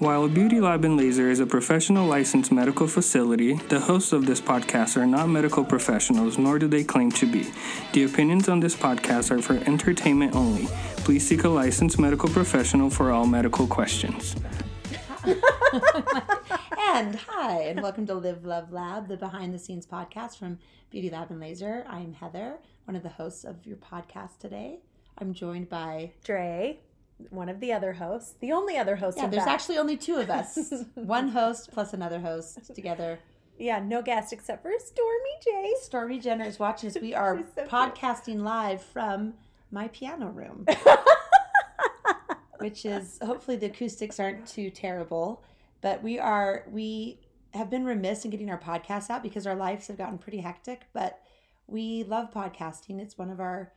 While Beauty Lab and Laser is a professional licensed medical facility, the hosts of this podcast are not medical professionals, nor do they claim to be. The opinions on this podcast are for entertainment only. Please seek a licensed medical professional for all medical questions. and hi, and welcome to Live Love Lab, the behind the scenes podcast from Beauty Lab and Laser. I'm Heather, one of the hosts of your podcast today. I'm joined by Dre, one of the other hosts, the only other host. Yeah, there's fact. actually only two of us. One host plus another host together. yeah, no guest except for Stormy J. Stormy Jenner is watching us. We are so cute. podcasting live from my piano room. which is hopefully the acoustics aren't too terrible. But we are we have been remiss in getting our podcast out because our lives have gotten pretty hectic. But we love podcasting. It's one of our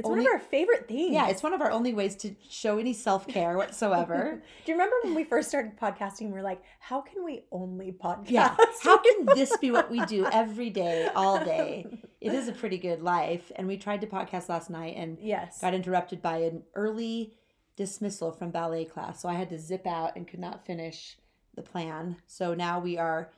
It's Only- one of our favorite things. yeah, it's one of our only ways to show any self care whatsoever. Do you remember when we first started podcasting? We were like, how can we only podcast? yeah, how can this be what we do every day, all day? It is a pretty good life. And we tried to podcast last night and yes. got interrupted by an early dismissal from ballet class. So I had to zip out and could not finish the plan. So now we are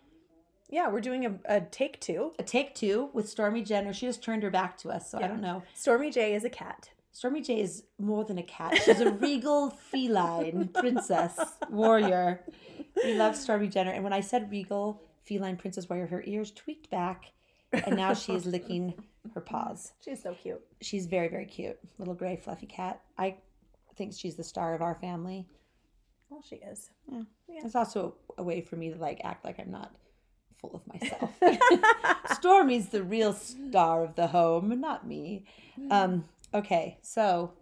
Yeah, we're doing a, a take two. a take two with Stormy Jenner. She just turned her back to us. So I don't know. Stormy J is a cat. Stormy J is more than a cat. She's a regal feline princess warrior. We love Stormy Jenner. And when I said regal feline princess warrior, her ears tweaked back. And now she is licking her paws. She's so cute. She's very, very cute. Little gray fluffy cat. I think she's the star of our family. Well, she is. Yeah. It's also a way for me to like act like I'm not full of myself. Stormy's the real star of the home, not me. Um, okay, so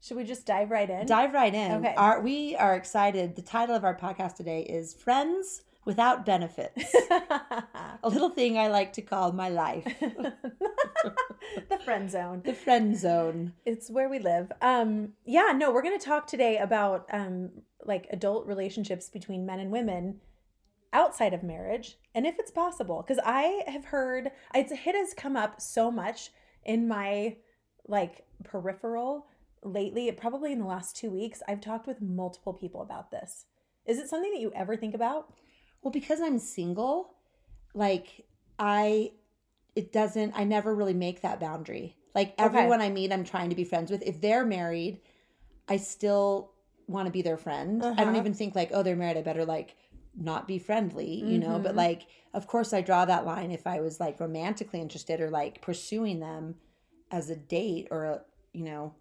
Should we just dive right in? dive right in. Okay. Our, we are excited. The title of our podcast today is Friends Without Benefits. a little thing I like to call my life. the friend zone. The friend zone. It's where we live. Um, yeah, no, we're going to talk today about um, like adult relationships between men and women outside of marriage, and if it's possible. Because I have heard it's it has come up so much in my like peripheral lately. Probably in the last two weeks, I've talked with multiple people about this. Is it something that you ever think about? Well, because I'm single, like I it doesn't I never really make that boundary. Like Okay. everyone I meet I'm trying to be friends with. If they're married, I still want to be their friend. I don't Uh-huh. even think like, oh, they're married, I better like not be friendly, you know, but Mhm. like of course I draw that line if I was like romantically interested or like pursuing them as a date or a, you know,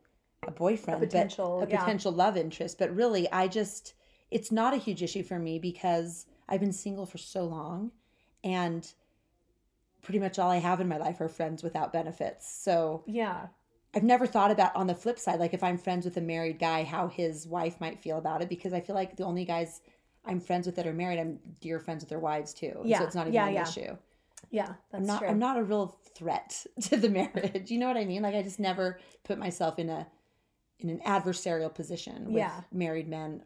a boyfriend, but- potential, a yeah. potential love interest, but really I just it's not a huge issue for me because I've been single for so long and pretty much all I have in my life are friends without benefits. So Yeah. I've never thought about on the flip side, like if I'm friends with a married guy, how his wife might feel about it because I feel like the only guys I'm friends with that are married, I'm dear friends with their wives too. And Yeah, So it's not even yeah, an yeah. issue. Yeah, that's I'm not true. I'm not a real threat to the marriage. You know what I mean? Like I just never put myself in a in an adversarial position with Yeah. married men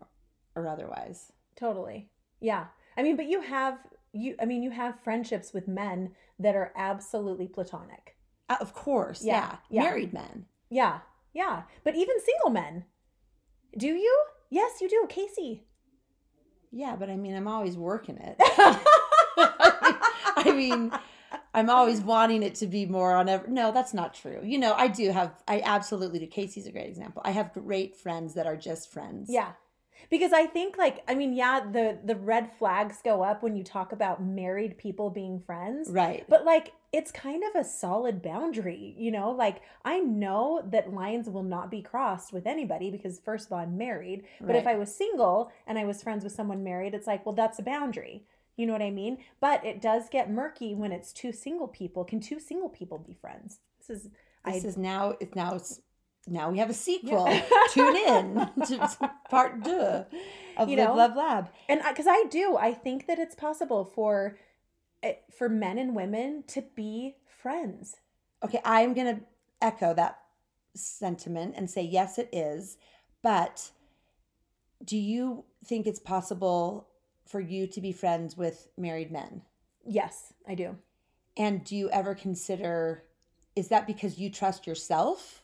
or otherwise. Totally. Yeah. I mean, but you have you I mean, you have friendships with men that are absolutely platonic. Uh, of course, Yeah, yeah. yeah. Married men. Yeah. Yeah. But even single men. Do you? Yes, you do. Casey. Yeah, but I mean, I'm always working it. I mean, I'm always wanting it to be more on every. No, that's not true. You know, I do have. I absolutely do. Casey's a great example. I have great friends that are just friends. Yeah. Because I think like I mean, yeah, the the red flags go up when you talk about married people being friends. Right. But like it's kind of a solid boundary, you know? Like I know that lines will not be crossed with anybody because first of all I'm married, but if I was single and I was friends with someone married, it's like, well that's a boundary. You know what I mean? But it does get murky when it's two single people. Can two single people be friends? This is This I is now. It's now. It's now we have a sequel. Yeah. Tune in to part two of You Live know? Love Lab. and because I do, I think that it's possible for Eh, for men and women to be friends. Okay, I'm going to echo that sentiment and say yes, it is. But do you think it's possible for you to be friends with married men? Yes, I do. And do you ever consider is that because you trust yourself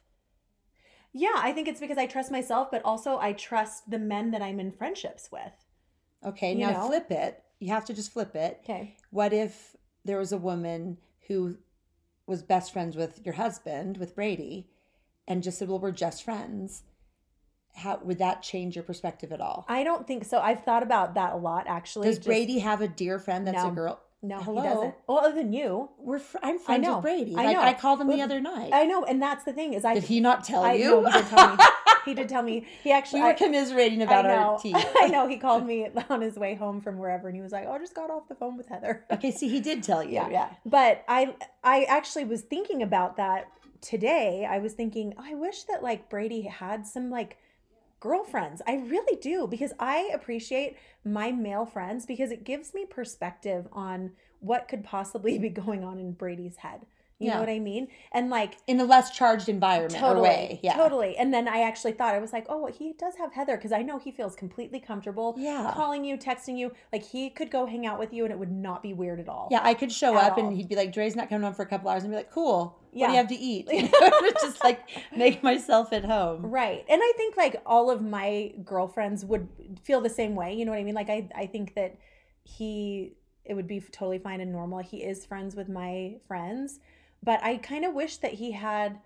Yeah, I think it's because I trust myself, but also I trust the men that I'm in friendships with. Okay, You now know? flip it. You have to just flip it. Okay. What if there was a woman who was best friends with your husband, with Brady, and just said, "Well, we're just friends." How would that change your perspective at all? I don't think so. I've thought about that a lot actually. Does just- Brady have a dear friend that's a girl? No, Hello? he doesn't. Well, other than you. We're fr- I'm friends know. with Brady. I like know. I called him the other night. I know, and that's the thing is I Did he not tell I you? know he did tell me. He did tell me. He actually we were I- commiserating about know. our teeth. I know. He called me on his way home from wherever, and he was like, "Oh, I just got off the phone with Heather." Okay, see, he did tell you. Yeah. Yeah. But I, I actually was thinking about that today. I was thinking, oh, I wish that like Brady had some like girlfriends. I really do because I appreciate my male friends because it gives me perspective on what could possibly be going on in Brady's head. You Yeah. know what I mean? And like In a less charged environment or way. Yeah. Totally. And then I actually thought I was like, oh, he does have Heather because I know he feels completely comfortable Yeah. calling you, texting you. Like he could go hang out with you and it would not be weird at all. Yeah, I could show At up all. and he'd be like, Dre's not coming home for a couple hours and be like, cool. Yeah. What do you have to eat? Just like make myself at home. Right. And I think like all of my girlfriends would feel the same way. You know what I mean? Like I, I think that he it would be totally fine and normal. He is friends with my friends. But I kind of wish that he had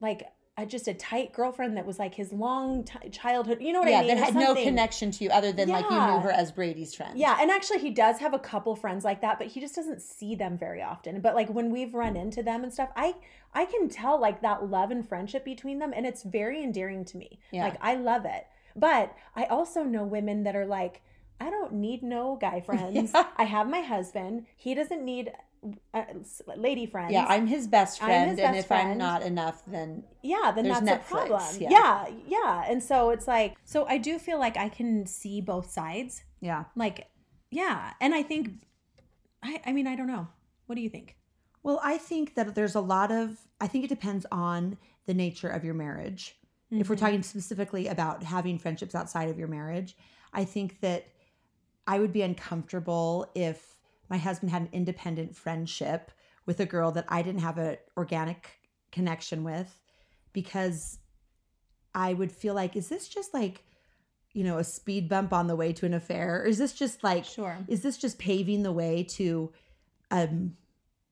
like a, just a tight girlfriend that was like his long t- childhood. You know what yeah, I mean? that had no connection to you other than like you knew her as Brady's friend. Yeah, and actually he does have a couple friends like that, but he just doesn't see them very often. But like when we've run into them and stuff, I I can tell like that love and friendship between them and it's very endearing to me. Yeah. Like I love it. But I also know women that are like I don't need no guy friends. Yeah. I have my husband. He doesn't need uh, lady friends. Yeah, I'm his best friend, his and best if I'm not enough, then yeah, then that's Netflix, a problem. yeah. yeah, yeah. And so it's like so I do feel like I can see both sides yeah. like yeah and i think i i mean i don't know what do you think Well, I think that there's a lot of, I think it depends on the nature of your marriage. If we're Mhm. talking specifically about having friendships outside of your marriage, I think that I would be uncomfortable if my husband had an independent friendship with a girl that I didn't have an organic connection with because I would feel like, is this just like, you know, a speed bump on the way to an affair? Or is this just like, sure is this just paving the way to um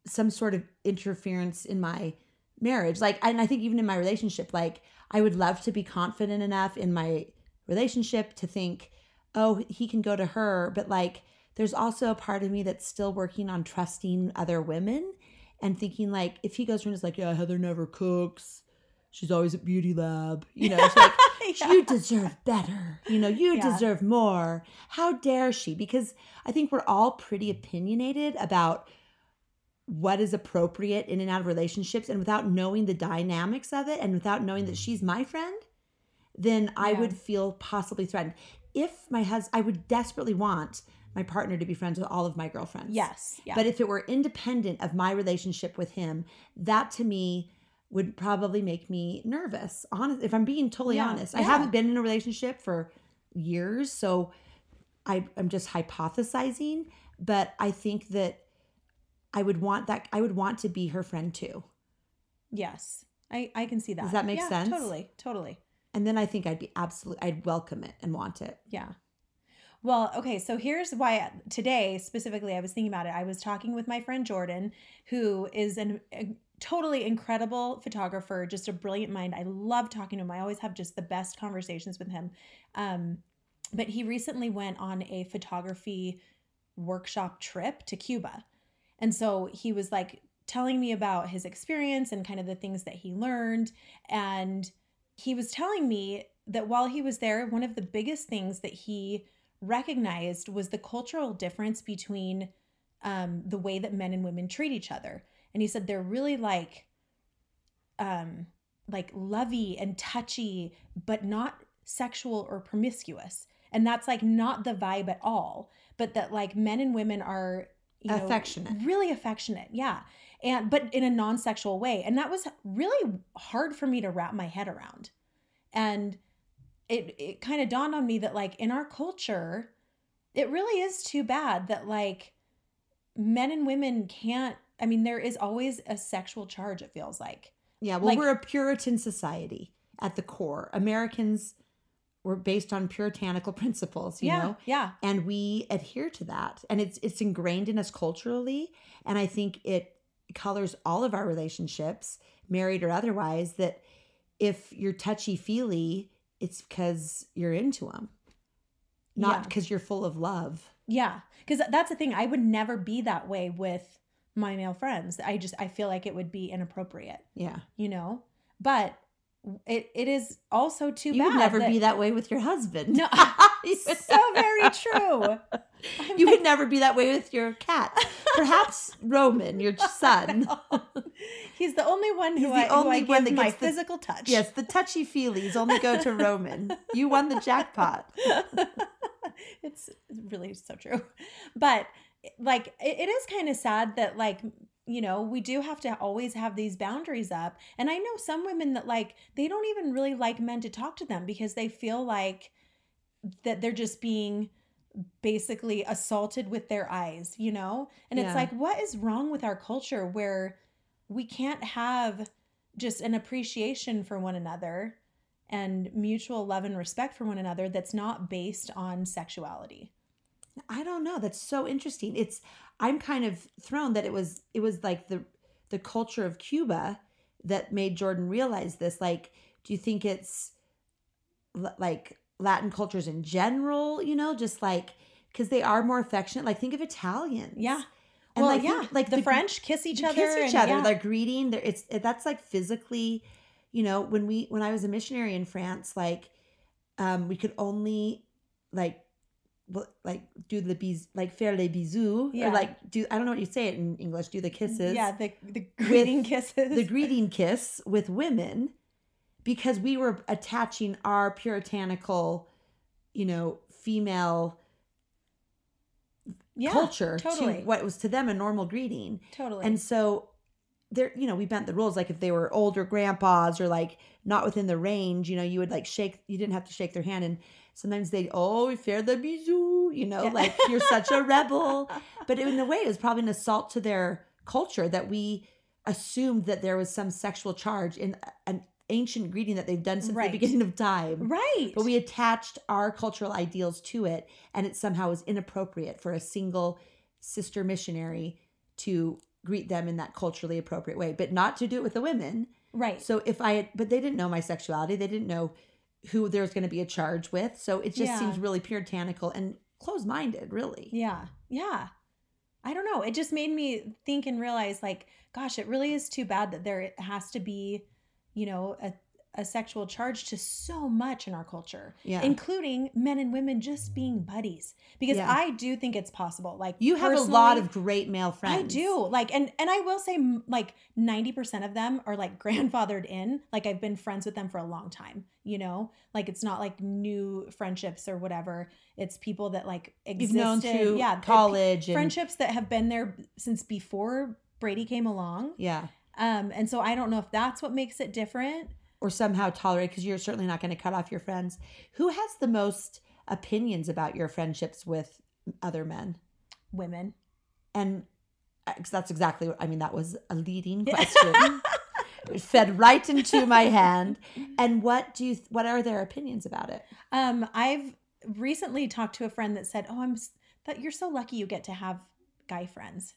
some sort of interference in my marriage like and i think even in my relationship like i would love to be confident enough in my relationship to think oh he can go to her but like there's also a part of me that's still working on trusting other women and thinking like if he goes around and is like yeah heather never cooks she's always at beauty lab you know it's like Yeah. you deserve better. You know, you Yeah. deserve more. How dare she? Because I think we're all pretty opinionated about what is appropriate in and out of relationships. And without knowing the dynamics of it and without knowing that mm. she's my friend, then I Yeah. would feel possibly threatened. If my husband, I would desperately want my partner to be friends with all of my girlfriends. yes yeah But if it were independent of my relationship with him, that to me would probably make me nervous. Honest, if I'm being totally Yeah, honest, I haven't been in a relationship for years, so I, I'm just hypothesizing. But I think that I would want that. I would want to be her friend too, yes i i can see that Does that make Yeah, sense? totally totally and then I think I'd be absolutely. I'd welcome it and want it. yeah well okay so here's why today specifically i was thinking about it. I was talking with my friend jordan who is an a totally incredible photographer just a brilliant mind. I love talking to him. I always have just the best conversations with him. Um, but he recently went on a photography workshop trip to cuba. And so he was like telling me about his experience and kind of the things that he learned. And he was telling me that while he was there one of the biggest things that he recognized was the cultural difference between um, the way that men and women treat each other. And he said they're really like, um, like lovey and touchy, but not sexual or promiscuous. And that's like not the vibe at all. But that like men and women are you know, Affectionate. really affectionate, yeah, and but in a non-sexual way. And that was really hard for me to wrap my head around. And it it kind of dawned on me that like in our culture it really is too bad that like men and women can't i mean there is always a sexual charge it feels like Yeah, well, Like- we're a Puritan society. at the core. Americans were based on puritanical principles, you yeah, know? yeah, and we adhere to that and it's it's ingrained in us culturally and i think it colors all of our relationships married or otherwise that if you're touchy feely it's because you're into them not Yeah. because you're full of love yeah. Because that's the thing. I would never be that way with my male friends. I just I feel like it would be inappropriate, yeah you know. But it it is also too you bad. would never be that way with your husband No, You so very true. I'm you like, would never be that way with your cat perhaps roman your son He's the only one who He's the I, only one that my the- physical touch. yes the touchy feelies only go to roman you won the jackpot it's really so true. But like it, it is kind of sad that like you know, we do have to always have these boundaries up. And I know some women that like they don't even really like men to talk to them because they feel like that they're just being basically assaulted with their eyes, you know? And Yeah. it's like what is wrong with our culture where we can't have just an appreciation for one another and mutual love and respect for one another that's not based on sexuality. I don't know. That's so interesting. It's I'm kind of thrown that it was it was like the the culture of Cuba that made Jordan realize this. Like, do you think it's like Latin cultures in general? You know, just like because they are more affectionate. Like, think of Italians. Yeah. and well, like yeah, think- like the, French kiss each other. kiss each other. yeah. They're greeting. They're, it's it, that's like physically, you know. When we when I was a missionary in France, like, um, we could only like, like do the bis like faire les bisous Yeah. or like do I don't know what you say it in English. Do the kisses. Yeah, the the greeting kisses. the greeting kiss with women because we were attaching our puritanical, you know, female yeah, culture totally. to what was to them a normal greeting. totally. And so there, you know, we bent the rules. Like if they were older grandpas or like not within the range, you know, you would like shake, you didn't have to shake their hand. And sometimes they'd, oh, faire the bisou, you know, Yeah. like you're such a rebel. But in a way, it was probably an assault to their culture that we assumed that there was some sexual charge in an ancient greeting that they've done since Right. the beginning of time. right. But we attached our cultural ideals to it, and it somehow was inappropriate for a single sister missionary to greet them in that culturally appropriate way, but not to do it with the women. right. So if I had, but they didn't know my sexuality, they didn't know who there was going to be a charge with. So it just Yeah. seems really puritanical and closed minded, really. Yeah. Yeah. I don't know. It just made me think and realize like, gosh, it really is too bad that there has to be, you know, a, a sexual charge to so much in our culture, Yeah. including men and women just being buddies. Because Yeah. I do think it's possible. Like you have a lot of great male friends. I do like, and and I will say, like ninety percent of them are like grandfathered in. Like I've been friends with them for a long time. You know, like it's not like new friendships or whatever. It's people that like existed. yeah, college and friendships that have been there since before Brady came along. yeah, Um, and so I don't know if that's what makes it different. or somehow tolerate because you're certainly not going to cut off your friends. Who has the most opinions about your friendships with other men? Women. And because that's exactly what I mean. That was a leading question. it fed right into my hand. And what do you? What are their opinions about it? Um, I've recently talked to a friend that said, "Oh, I'm that you're so lucky you get to have guy friends."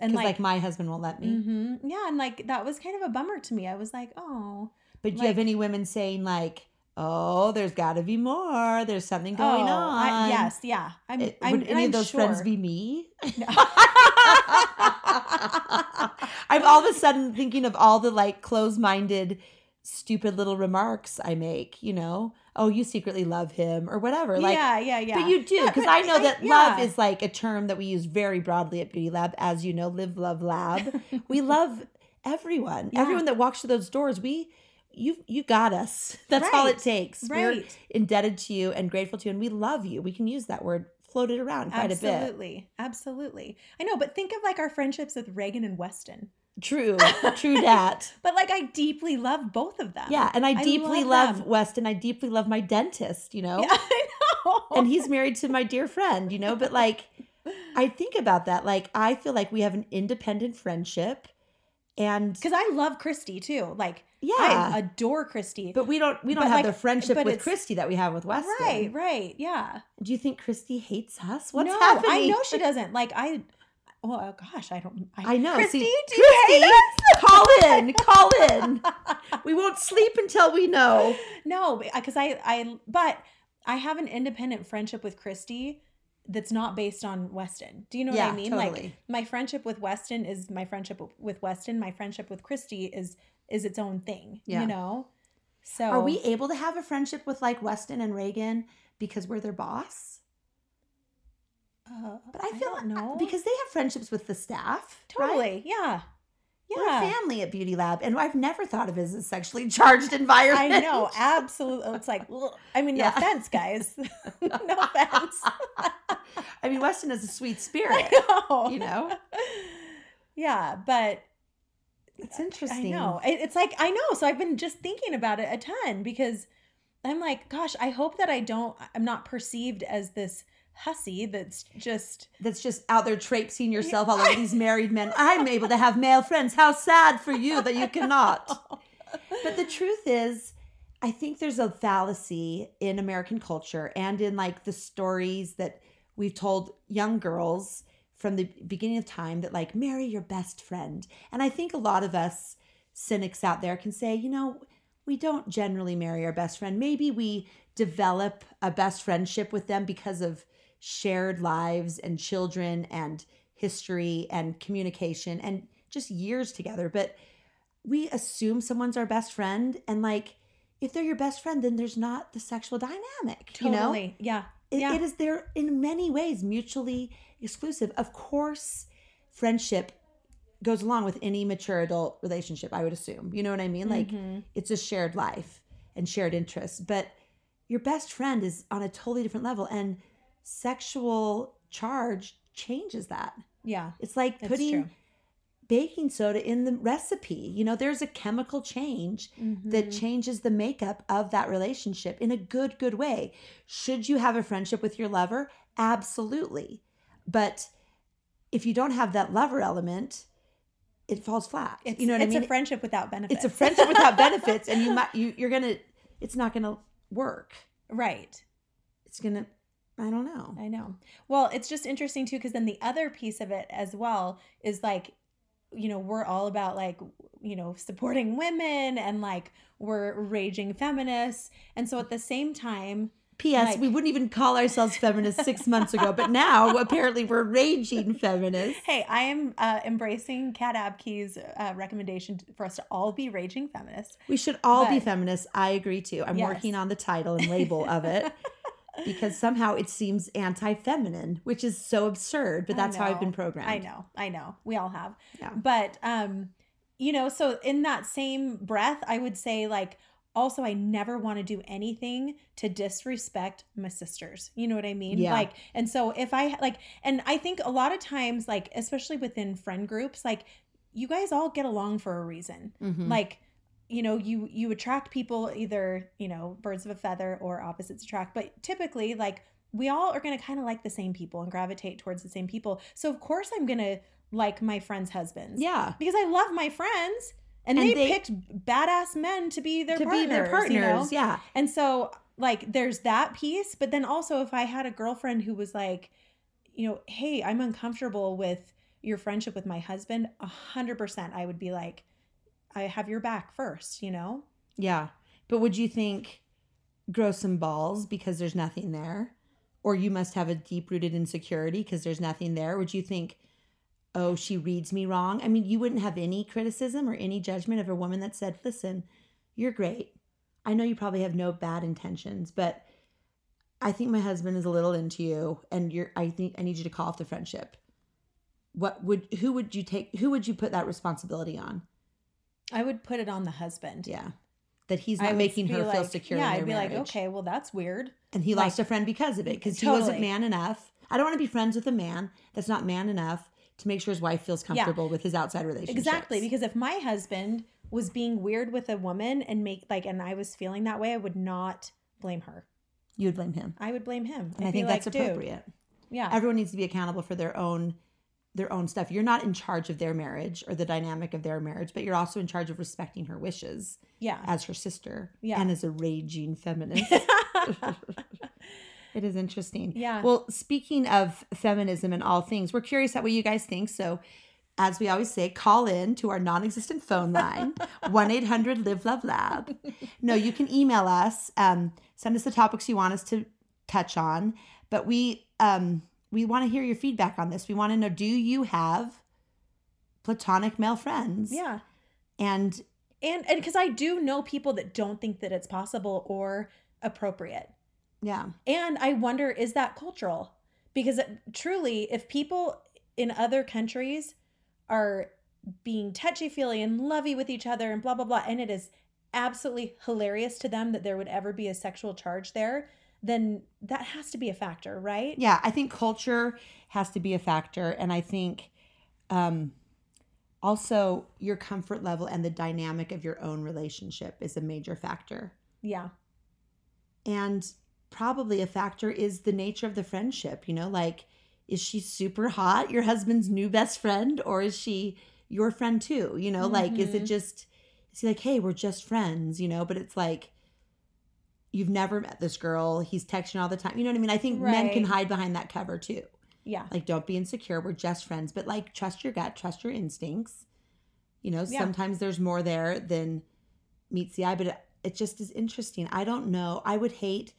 And like, like, my husband won't let me. mhm, yeah, and like that was kind of a bummer to me. I was like, "Oh, But do you have any women saying like, "Oh, there's got to be more. There's something going oh, on." I, yes, yeah." I'm. It- I'm would any I'm of those sure. friends be me? I'm all of a sudden thinking of all the like close-minded, stupid little remarks I make. You know, oh, you secretly love him or whatever. Like, yeah, yeah, yeah. but you do because but I know that love yeah. is like a term that we use very broadly at Beauty Lab, as you know, live, love, lab. we love everyone, Yeah. everyone that walks through those doors. We. You you got us. That's all it Right, takes. We're right. indebted to you and grateful to you, and we love you. We can use that word floated around quite a bit. Absolutely, absolutely. I know, but think of like our friendships with Reagan and Weston. True, true that. But like, I deeply love both of them. Yeah, and I I deeply love love, them. Weston. I deeply love my dentist, you know? Yeah, I know. And he's married to my dear friend, you know? But like, I think about that. Like, I feel like we have an independent friendship And Because I love Christy too. Like, yeah, I adore Christy. but we don't we don't but, have like, the friendship with Christy that we have with Weston. right, right, yeah. Do you think Christy hates us? What's no, happening? I know she doesn't. Like, I. Oh, gosh, I don't. I know. Christy, See, do you hate Christy, us? call in, call in. We won't sleep until we know. No, uh, because I, I, but I have an independent friendship with Christy that's not based on Weston. Do you know Yeah, what I mean? Like totally. my friendship with Weston is my friendship with Weston. My friendship with Christy is is its own thing. Yeah. You know. So Are we able to have a friendship with like Weston and Reagan because we're their boss? Uh, But I feel don't know because they have friendships with the staff. right? totally. Yeah. We're a family at Beauty Lab, and I've never thought of it as a sexually charged environment. I know, absolutely. It's like, ugh. I mean, no Yeah. offense, guys. no offense. I mean, Weston is a sweet I spirit. know. You know? Yeah, but It's interesting. I know. It's like I know. So I've been just thinking about it a ton because I'm like, gosh, I hope that I don't. I'm not perceived as this hussy that's just. That's just out there traipsing yourself all over these married men. I'm able to have male friends. How sad for you that you cannot. Oh. But the truth is, I think there's a fallacy in American culture and in like the stories that we've told young girls from the beginning of time that like marry your best friend. And I think a lot of us cynics out there can say, you know, we don't generally marry our best friend. Maybe we develop a best friendship with them because of shared lives and children and history and communication and just years together. But we assume someone's our best friend and like if they're your best friend then there's not the sexual dynamic you know Yeah. it, yeah. it is there in many ways mutually exclusive of course friendship goes along with any mature adult relationship i would assume you know what i mean like Mhm. it's a shared life and shared interests but your best friend is on a totally different level and sexual charge changes that yeah. it's like putting baking soda in the recipe you know there's a chemical change that Mhm. changes the makeup of that relationship in a good good way should you have a friendship with your lover absolutely but if you don't have that lover element it falls flat It's, you know what i mean It's a friendship without benefits. it's a friendship without benefits and you might you, you're gonna it's not gonna work right. it's gonna i don't know I know. Well, it's just interesting too, because then the other piece of it as well is like, you know, we're all about like, you know, supporting women and like we're raging feminists. And so at the same time, ps Like- we wouldn't even call ourselves feminists six months ago but now apparently we're raging feminists hey, I am uh, embracing Kat Abke's uh, recommendation for us to all be raging feminists. We should all be feminists. I agree too. I'm Yes. working on the title and label of it because somehow it seems anti-feminine, which is so absurd, but that's how I've been programmed. I know, I know. We all have. Yeah. But um, you know, so in that same breath, I would say like also I never want to do anything to disrespect my sisters. You know what I mean? Yeah. Like and so if I like and I think a lot of times like especially within friend groups like you guys all get along for a reason. Mhm. Like you know you you attract people either you know birds of a feather or opposites attract but typically like we all are going to kind of like the same people and gravitate towards the same people so of course i'm going to like my friends husbands yeah. because i love my friends and, And they, they- picked badass men to be their to partners, be their you know? partners. Yeah. and so like there's that piece but then also if i had a girlfriend who was like you know hey i'm uncomfortable with your friendship with my husband a hundred percent i would be like i have your back first you know Yeah. But would you think grow some balls because there's nothing there? Or you must have a deep rooted insecurity because there's nothing there? Would you think, oh, she reads me wrong? I mean, you wouldn't have any criticism or any judgment of a woman that said, listen, you're great. I know you probably have no bad intentions, but I think my husband is a little into you and you're I think I need you to call off the friendship. What would who would you take who would you put that responsibility on? I would put it on the husband Yeah. That he's not making her feel secure. yeah i'd be like okay well that's weird And he like- lost a friend because of it, because he wasn't man enough. I don't want to be friends with a man that's not man enough to make sure his wife feels comfortable with his outside relationships. exactly because if my husband was being weird with a woman and make like and i was feeling that way i would not blame her you would blame him. i would blame him And I I'd be think like, that's "Dude, appropriate. yeah Everyone needs to be accountable for their own their own stuff. You're not in charge of their marriage or the dynamic of their marriage, but you're also in charge of respecting her wishes Yeah. as her sister Yeah. and as a raging feminist. it is interesting. Yeah. Well, speaking of feminism and all things, we're curious at what you guys think. So, as we always say, call in to our non existent phone line, 1 800 Live Love Lab. No, you can email us, um, send us the topics you want us to touch on. But we, um, we want to hear your feedback on this. We want to know do you have platonic male friends? yeah. And And and because I do know people that don't think that it's possible or appropriate. yeah, And I wonder, is that cultural? Because it, truly, if people in other countries are being touchy feely and lovey with each other and blah, blah, blah, and it is absolutely hilarious to them that there would ever be a sexual charge there, then that has to be a factor, right? yeah, I think culture has to be a factor. And I think um, also your comfort level and the dynamic of your own relationship is a major factor. Yeah. And probably a factor is the nature of the friendship. You know, like, is she super hot, your husband's new best friend, or is she your friend too? You know, like, is it Mhm. just, is he like, hey, we're just friends, you know? But it's like, you've never met this girl. He's texting all the time. You know what I mean? I think men can hide behind that cover too. Yeah. Like, don't be insecure. We're just friends. But like, trust your gut, trust your instincts. You know, Yeah. sometimes there's more there than meets the eye, but it, it just is interesting. I don't know. I would hate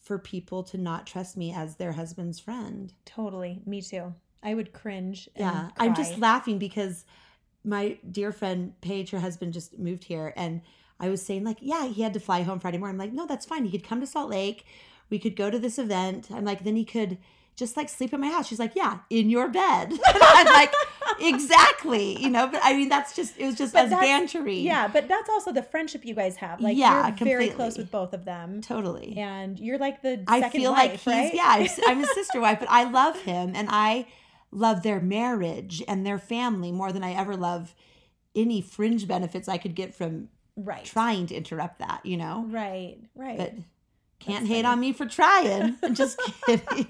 for people to not trust me as their husband's friend. Totally. Me too. I would cringe. Yeah. I'm just laughing because my dear friend Paige, her husband, just moved here. And I was saying, like, yeah, he had to fly home Friday morning. I'm like, no, that's fine. He could come to Salt Lake. We could go to this event. I'm like, then he could just like sleep at my house. She's like, yeah, in your bed. And I'm like, exactly. You know, but I mean, that's just, it was just But as. Yeah, but that's also the friendship you guys have. Like Yeah, you're very close with both of them. Totally. And you're like the I second feel wife, like he's right? yeah, I'm, I'm his sister wife, but I love him and I love their marriage and their family more than I ever love any fringe benefits I could get from right. trying to interrupt that, you know. Right. Right. But can't That's hate funny. on me for trying. I'm just kidding.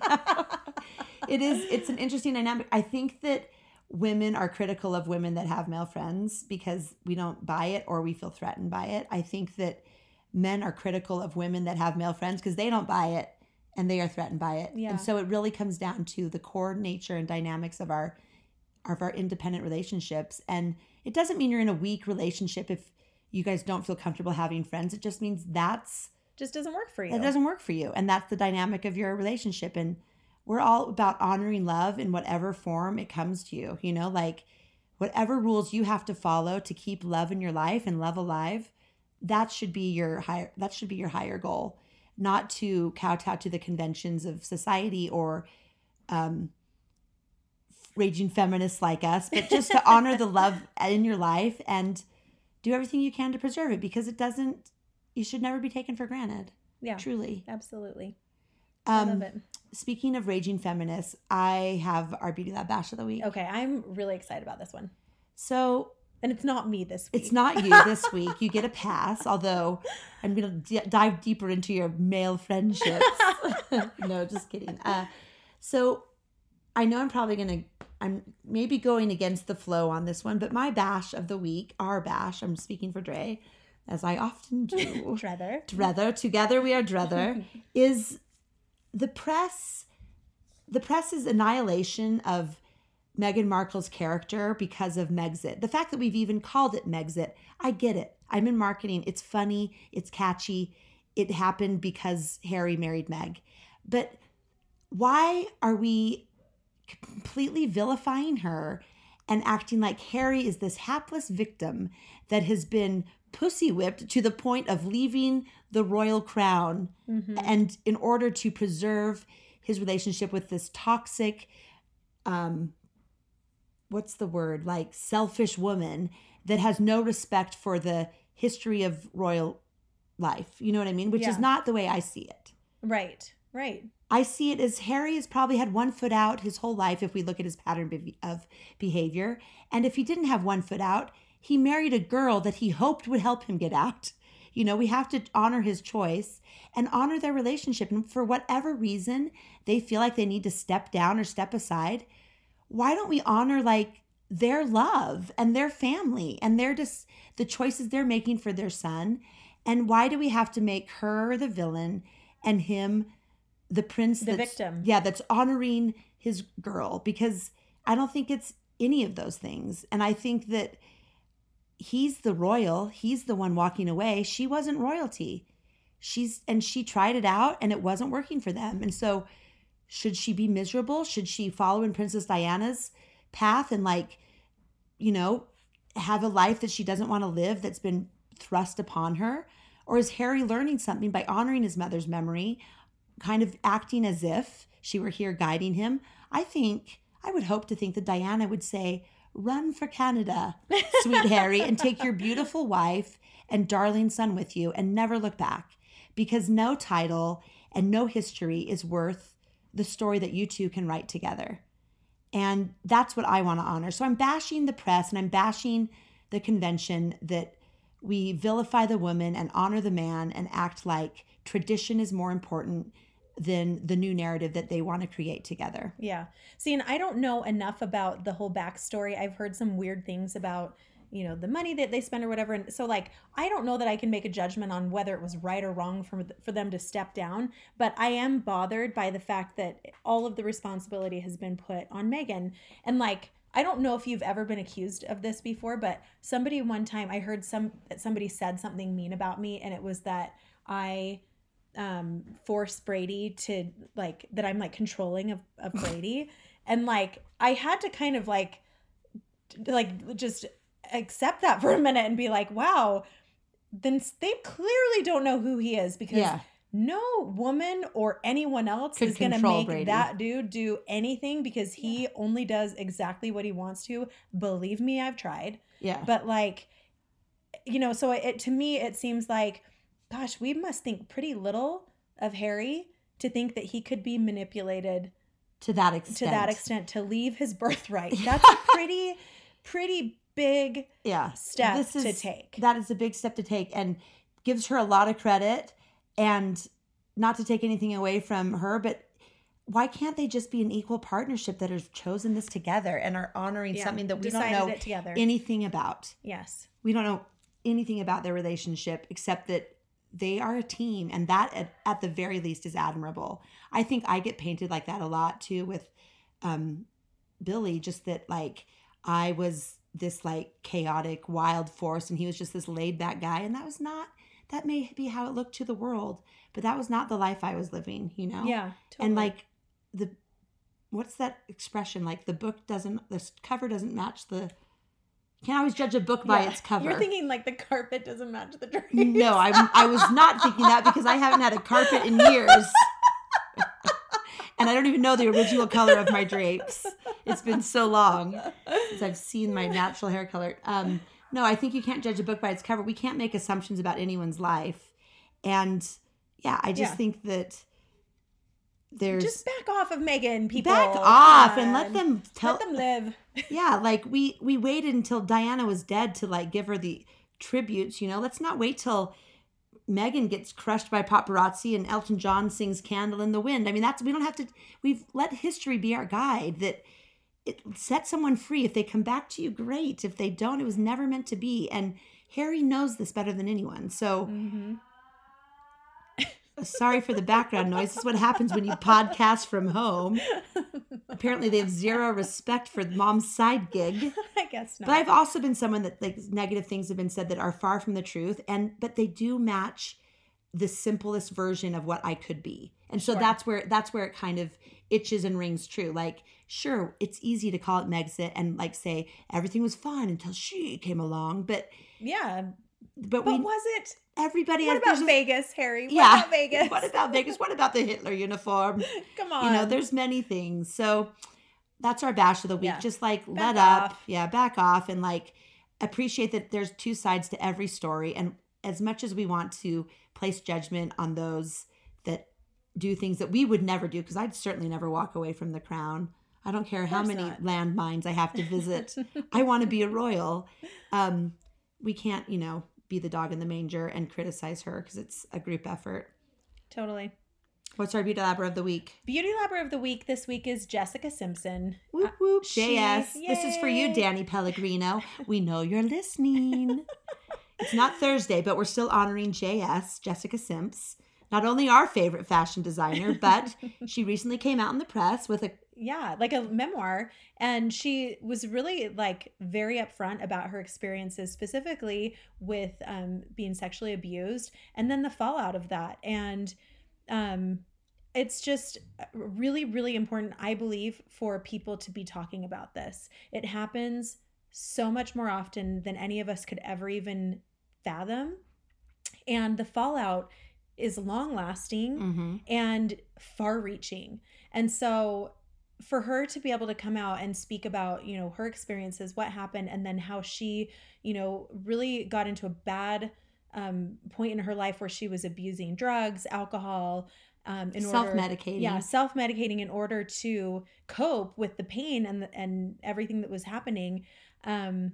it is it's an interesting dynamic. I think that women are critical of women that have male friends because we don't buy it or we feel threatened by it. I think that men are critical of women that have male friends because they don't buy it and they are threatened by it. Yeah. And so it really comes down to the core nature and dynamics of our of our independent relationships. And it doesn't mean you're in a weak relationship if you guys don't feel comfortable having friends. It just means that's just doesn't work for you. it doesn't work for you and that's the dynamic of your relationship and we're all about honoring love in whatever form it comes to you you know like whatever rules you have to follow to keep love in your life and love alive that should be your higher that should be your higher goal not to kowtow to the conventions of society or um raging feminists like us but just to honor the love in your life and do everything you can to preserve it because it doesn't you should never be taken for granted Yeah. truly Absolutely. I love um it. speaking of raging feminists i have our beauty lab bash of the week Okay, I'm really excited about this one. so And it's not me this week. it's not you this week you get a pass although i'm gonna d- dive deeper into your male friendships no just kidding uh so i know i'm probably gonna i'm maybe going against the flow on this one but my bash of the week our bash i'm speaking for dre as i often do Trevor. Drether, together we are Drether, is the press. The press's annihilation of Meghan Markle's character because of Megxit. The fact that we've even called it Megxit, I get it. I'm in marketing. It's funny. It's catchy. It happened because Harry married Meg. But why are we completely vilifying her and acting like Harry is this hapless victim that has been pussy whipped to the point of leaving the royal crown Mhm. and in order to preserve his relationship with this toxic um what's the word like selfish woman that has no respect for the history of royal life you know what i mean which is not the way i see it Right. Right. I see it as Harry has probably had one foot out his whole life if we look at his pattern be- of behavior. And if he didn't have one foot out, he married a girl that he hoped would help him get out. You know, we have to honor his choice and honor their relationship. And for whatever reason they feel like they need to step down or step aside, why don't we honor like their love and their family and their just the choices they're making for their son? And why do we have to make her the villain and him the prince The victim. Yeah, that's honoring his girl because I don't think it's any of those things. And I think that he's the royal, he's the one walking away. She wasn't royalty. She's and she tried it out and it wasn't working for them. And so should she be miserable? Should she follow in Princess Diana's path and like you know, have a life that she doesn't want to live that's been thrust upon her? Or is Harry learning something by honoring his mother's memory, kind of acting as if she were here guiding him? I think, I would hope to think that Diana would say, Run for Canada, sweet Harry, and take your beautiful wife and darling son with you and never look back. Because no title and no history is worth the story that you two can write together. And that's what I want to honor. So I'm bashing the press and I'm bashing the convention that we vilify the woman and honor the man and act like tradition is more important than the new narrative that they want to create together. Yeah. See, and I don't know enough about the whole backstory. I've heard some weird things about, you know, the money that they spend or whatever. And so, like, I don't know that I can make a judgment on whether it was right or wrong for, for them to step down. But I am bothered by the fact that all of the responsibility has been put on Meghan. And, like, I don't know if you've ever been accused of this before, but somebody one time I heard some that somebody said something mean about me, and it was that I um force Brady to like that I'm like controlling of, of Brady. and like I had to kind of like like just accept that for a minute and be like, wow, then they clearly don't know who he is because Yeah. no woman or anyone else Could is going to make Brady. that dude do anything because he only does exactly what he wants to. Believe me, I've tried. Yeah. But like, you know, so it to me it seems like, gosh, we must think pretty little of Harry to think that he could be manipulated to that extent. to that extent to leave his birthright. That's a pretty, pretty big Yeah. step to take. That is a big step to take and gives her a lot of credit and not to take anything away from her, but why can't they just be an equal partnership that has chosen this together and are honoring Yeah, something that we don't know together. anything about? yes. We don't know anything about their relationship except that they are a team and that at, at the very least is admirable. I think I get painted like that a lot too with um Billy just that like I was this like chaotic wild force and he was just this laid back guy and that was not that may be how it looked to the world but that was not the life I was living, you know. Yeah. Totally. And like the what's that expression like the book doesn't the cover doesn't match the you can't always judge a book by Yeah. its cover. You're thinking like the carpet doesn't match the drapes. No, I, I was not thinking that because I haven't had a carpet in years. And I don't even know the original color of my drapes. It's been so long since I've seen my natural hair color. Um, no, I think you can't judge a book by its cover. We can't make assumptions about anyone's life. And yeah, I just Yeah. think that there's Just back off of Meghan, people. back off and let them tell let them live. yeah like we we waited until diana was dead to like give her the tributes you know let's not wait till meghan gets crushed by paparazzi and elton john sings candle in the wind. I mean that's we don't have to we've let history be our guide that it set someone free. If they come back to you great. If they don't it was never meant to be. And harry knows this better than anyone. So Mm-hmm. Sorry for the background noise this is what happens when you podcast from home apparently they have zero respect for mom's side gig I guess not. but I've also been someone that like negative things have been said that are far from the truth, and but they do match the simplest version of what I could be, and so Sure. that's where that's where it kind of itches and rings true. Like, sure, it's easy to call it Megxit and like say everything was fine until she came along, but yeah. But, But we was it? everybody What about Vegas, Harry? What yeah about Vegas? what about Vegas? What about the Hitler uniform? Come on. you know there's many things so that's our bash of the week Yeah. just like Back let up off. yeah back off and like appreciate that there's two sides to every story and as much as we want to place judgment on those that do things that we would never do because i'd certainly never walk away from the crown i don't care how many landmines i have to visit i want to be a royal um we can't you know be the dog in the manger and criticize her because it's a group effort Totally. What's our beauty labber of the week? Beauty Labber of the week this week is Jessica Simpson. Whoop uh, whoop. she- JS. This is for you. Danny Pellegrino. We know you're listening. it's not Thursday, but we're still honoring JS, Jessica Simps. Not only our favorite fashion designer, but she recently came out in the press with a yeah, like a memoir. And she was really like very upfront about her experiences, specifically with um, being sexually abused and then the fallout of that. And um, it's just really, really important, I believe, for people to be talking about this. It happens so much more often than any of us could ever even fathom. And the fallout is long lasting Mhm. and far reaching. And so for her to be able to come out and speak about, you know, her experiences, what happened, and then how she, you know, really got into a bad um, point in her life where she was abusing drugs, alcohol, um, in self-medicating. yeah, self medicating in order to cope with the pain and the, and everything that was happening. Um,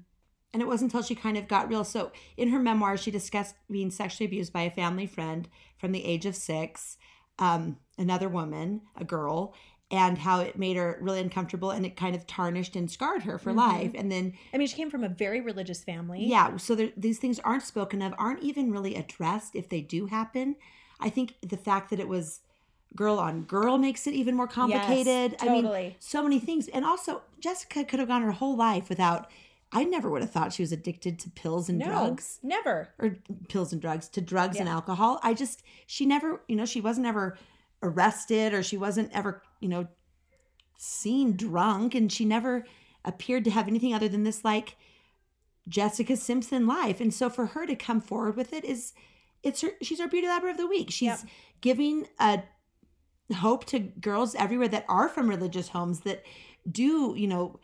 And it wasn't until she kind of got real. So in her memoir, she discussed being sexually abused by a family friend from the age of six, um, another woman, a girl, and how it made her really uncomfortable and it kind of tarnished and scarred her for Mhm. life. And then, I mean, she came from a very religious family. yeah, so there, these things aren't spoken of, aren't even really addressed if they do happen. I think the fact that it was girl on girl makes it even more complicated. Yes. I mean, so many things. And also, Jessica could have gone her whole life without. I never would have thought she was addicted to pills and no, drugs never. or pills and drugs to drugs and alcohol. I just she never, you know, she wasn't ever arrested or she wasn't ever, you know, seen drunk and she never appeared to have anything other than this like Jessica Simpson life. And so for her to come forward with it is it's her she's our beauty labber of the week. She's Yep. giving a hope to girls everywhere that are from religious homes that do, you know,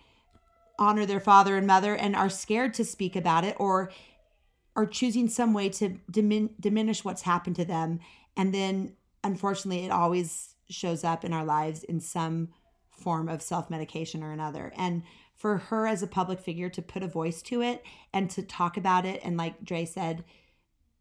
honor their father and mother and are scared to speak about it or are choosing some way to dimin- diminish what's happened to them and then unfortunately it always shows up in our lives in some form of self-medication or another and for her as a public figure to put a voice to it and to talk about it and like Dre said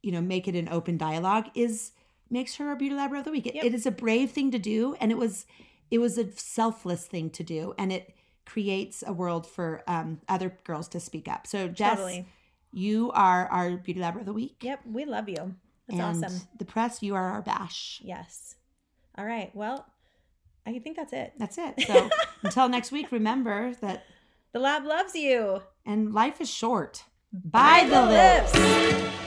you know make it an open dialogue is makes her a beauty labber of the week It- Yep. it is a brave thing to do and it was it was a selfless thing to do and it creates a world for um, other girls to speak up so jess Totally. you are our beauty labber of the week Yep, we love you. That's and awesome. the press you are our bash Yes. All right. Well, I think that's it. that's it so until next week remember that The lab loves you. and life is short By the lips.